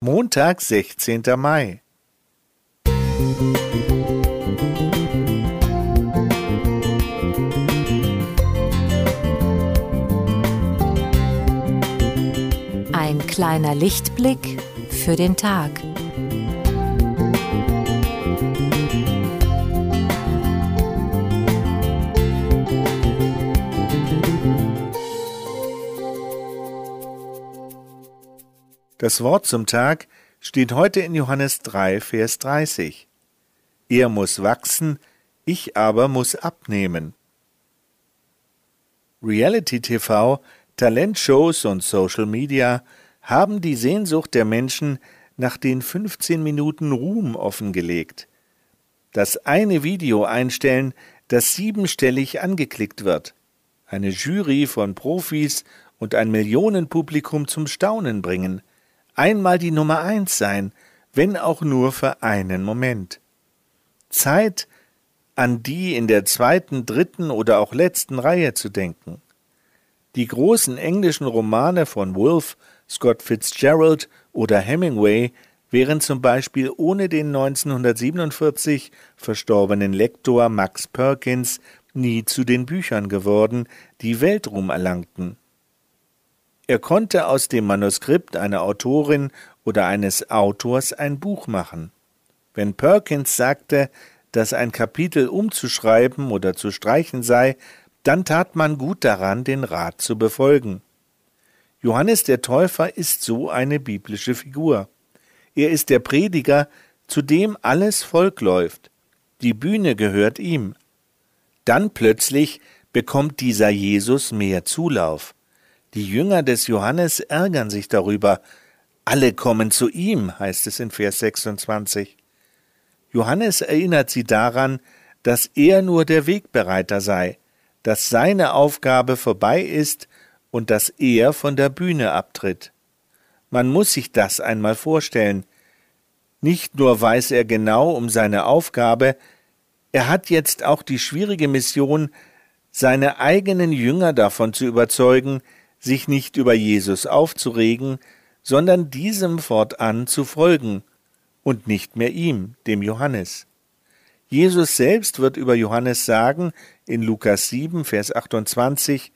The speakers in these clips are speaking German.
Montag, 16. Mai. Ein kleiner Lichtblick für den Tag. Das Wort zum Tag steht heute in Johannes 3, Vers 30. Er muss wachsen, ich aber muss abnehmen. Reality TV, Talentshows und Social Media haben die Sehnsucht der Menschen nach den 15 Minuten Ruhm offengelegt. Das eine Video einstellen, das siebenstellig angeklickt wird. Eine Jury von Profis und ein Millionenpublikum zum Staunen bringen – einmal die Nummer eins sein, wenn auch nur für einen Moment. Zeit, an die in der zweiten, dritten oder auch letzten Reihe zu denken. Die großen englischen Romane von Wolfe, Scott Fitzgerald oder Hemingway wären zum Beispiel ohne den 1947 verstorbenen Lektor Max Perkins nie zu den Büchern geworden, die Weltruhm erlangten. Er konnte aus dem Manuskript einer Autorin oder eines Autors ein Buch machen. Wenn Perkins sagte, dass ein Kapitel umzuschreiben oder zu streichen sei, dann tat man gut daran, den Rat zu befolgen. Johannes der Täufer ist so eine biblische Figur. Er ist der Prediger, zu dem alles Volk läuft. Die Bühne gehört ihm. Dann plötzlich bekommt dieser Jesus mehr Zulauf. Die Jünger des Johannes ärgern sich darüber. Alle kommen zu ihm, heißt es in Vers 26. Johannes erinnert sie daran, dass er nur der Wegbereiter sei, dass seine Aufgabe vorbei ist und dass er von der Bühne abtritt. Man muss sich das einmal vorstellen. Nicht nur weiß er genau um seine Aufgabe, er hat jetzt auch die schwierige Mission, seine eigenen Jünger davon zu überzeugen, sich nicht über Jesus aufzuregen, sondern diesem fortan zu folgen und nicht mehr ihm, dem Johannes. Jesus selbst wird über Johannes sagen, in Lukas 7, Vers 28,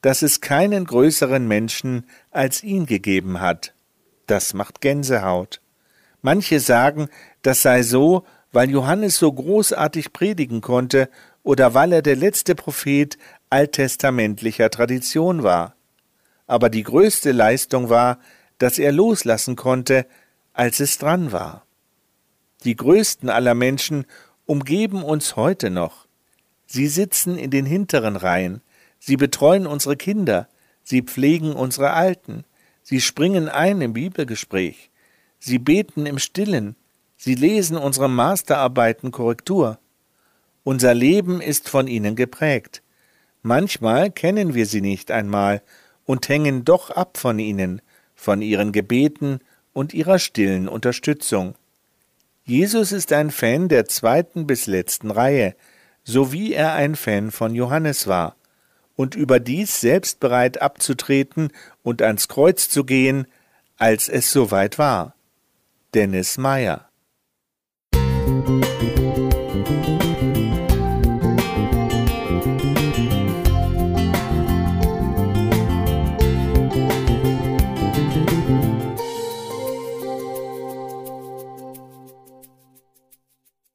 dass es keinen größeren Menschen als ihn gegeben hat. Das macht Gänsehaut. Manche sagen, das sei so, weil Johannes so großartig predigen konnte oder weil er der letzte Prophet alttestamentlicher Tradition war aber die größte Leistung war, dass er loslassen konnte, als es dran war. Die größten aller Menschen umgeben uns heute noch. Sie sitzen in den hinteren Reihen, sie betreuen unsere Kinder, sie pflegen unsere Alten, sie springen ein im Bibelgespräch, sie beten im Stillen, sie lesen unsere Masterarbeiten Korrektur. Unser Leben ist von ihnen geprägt. Manchmal kennen wir sie nicht einmal und hängen doch ab von ihnen, von ihren Gebeten und ihrer stillen Unterstützung. Jesus ist ein Fan der zweiten bis letzten Reihe, so wie er ein Fan von Johannes war, und überdies selbst bereit abzutreten und ans Kreuz zu gehen, als es soweit war. Dennis Meyer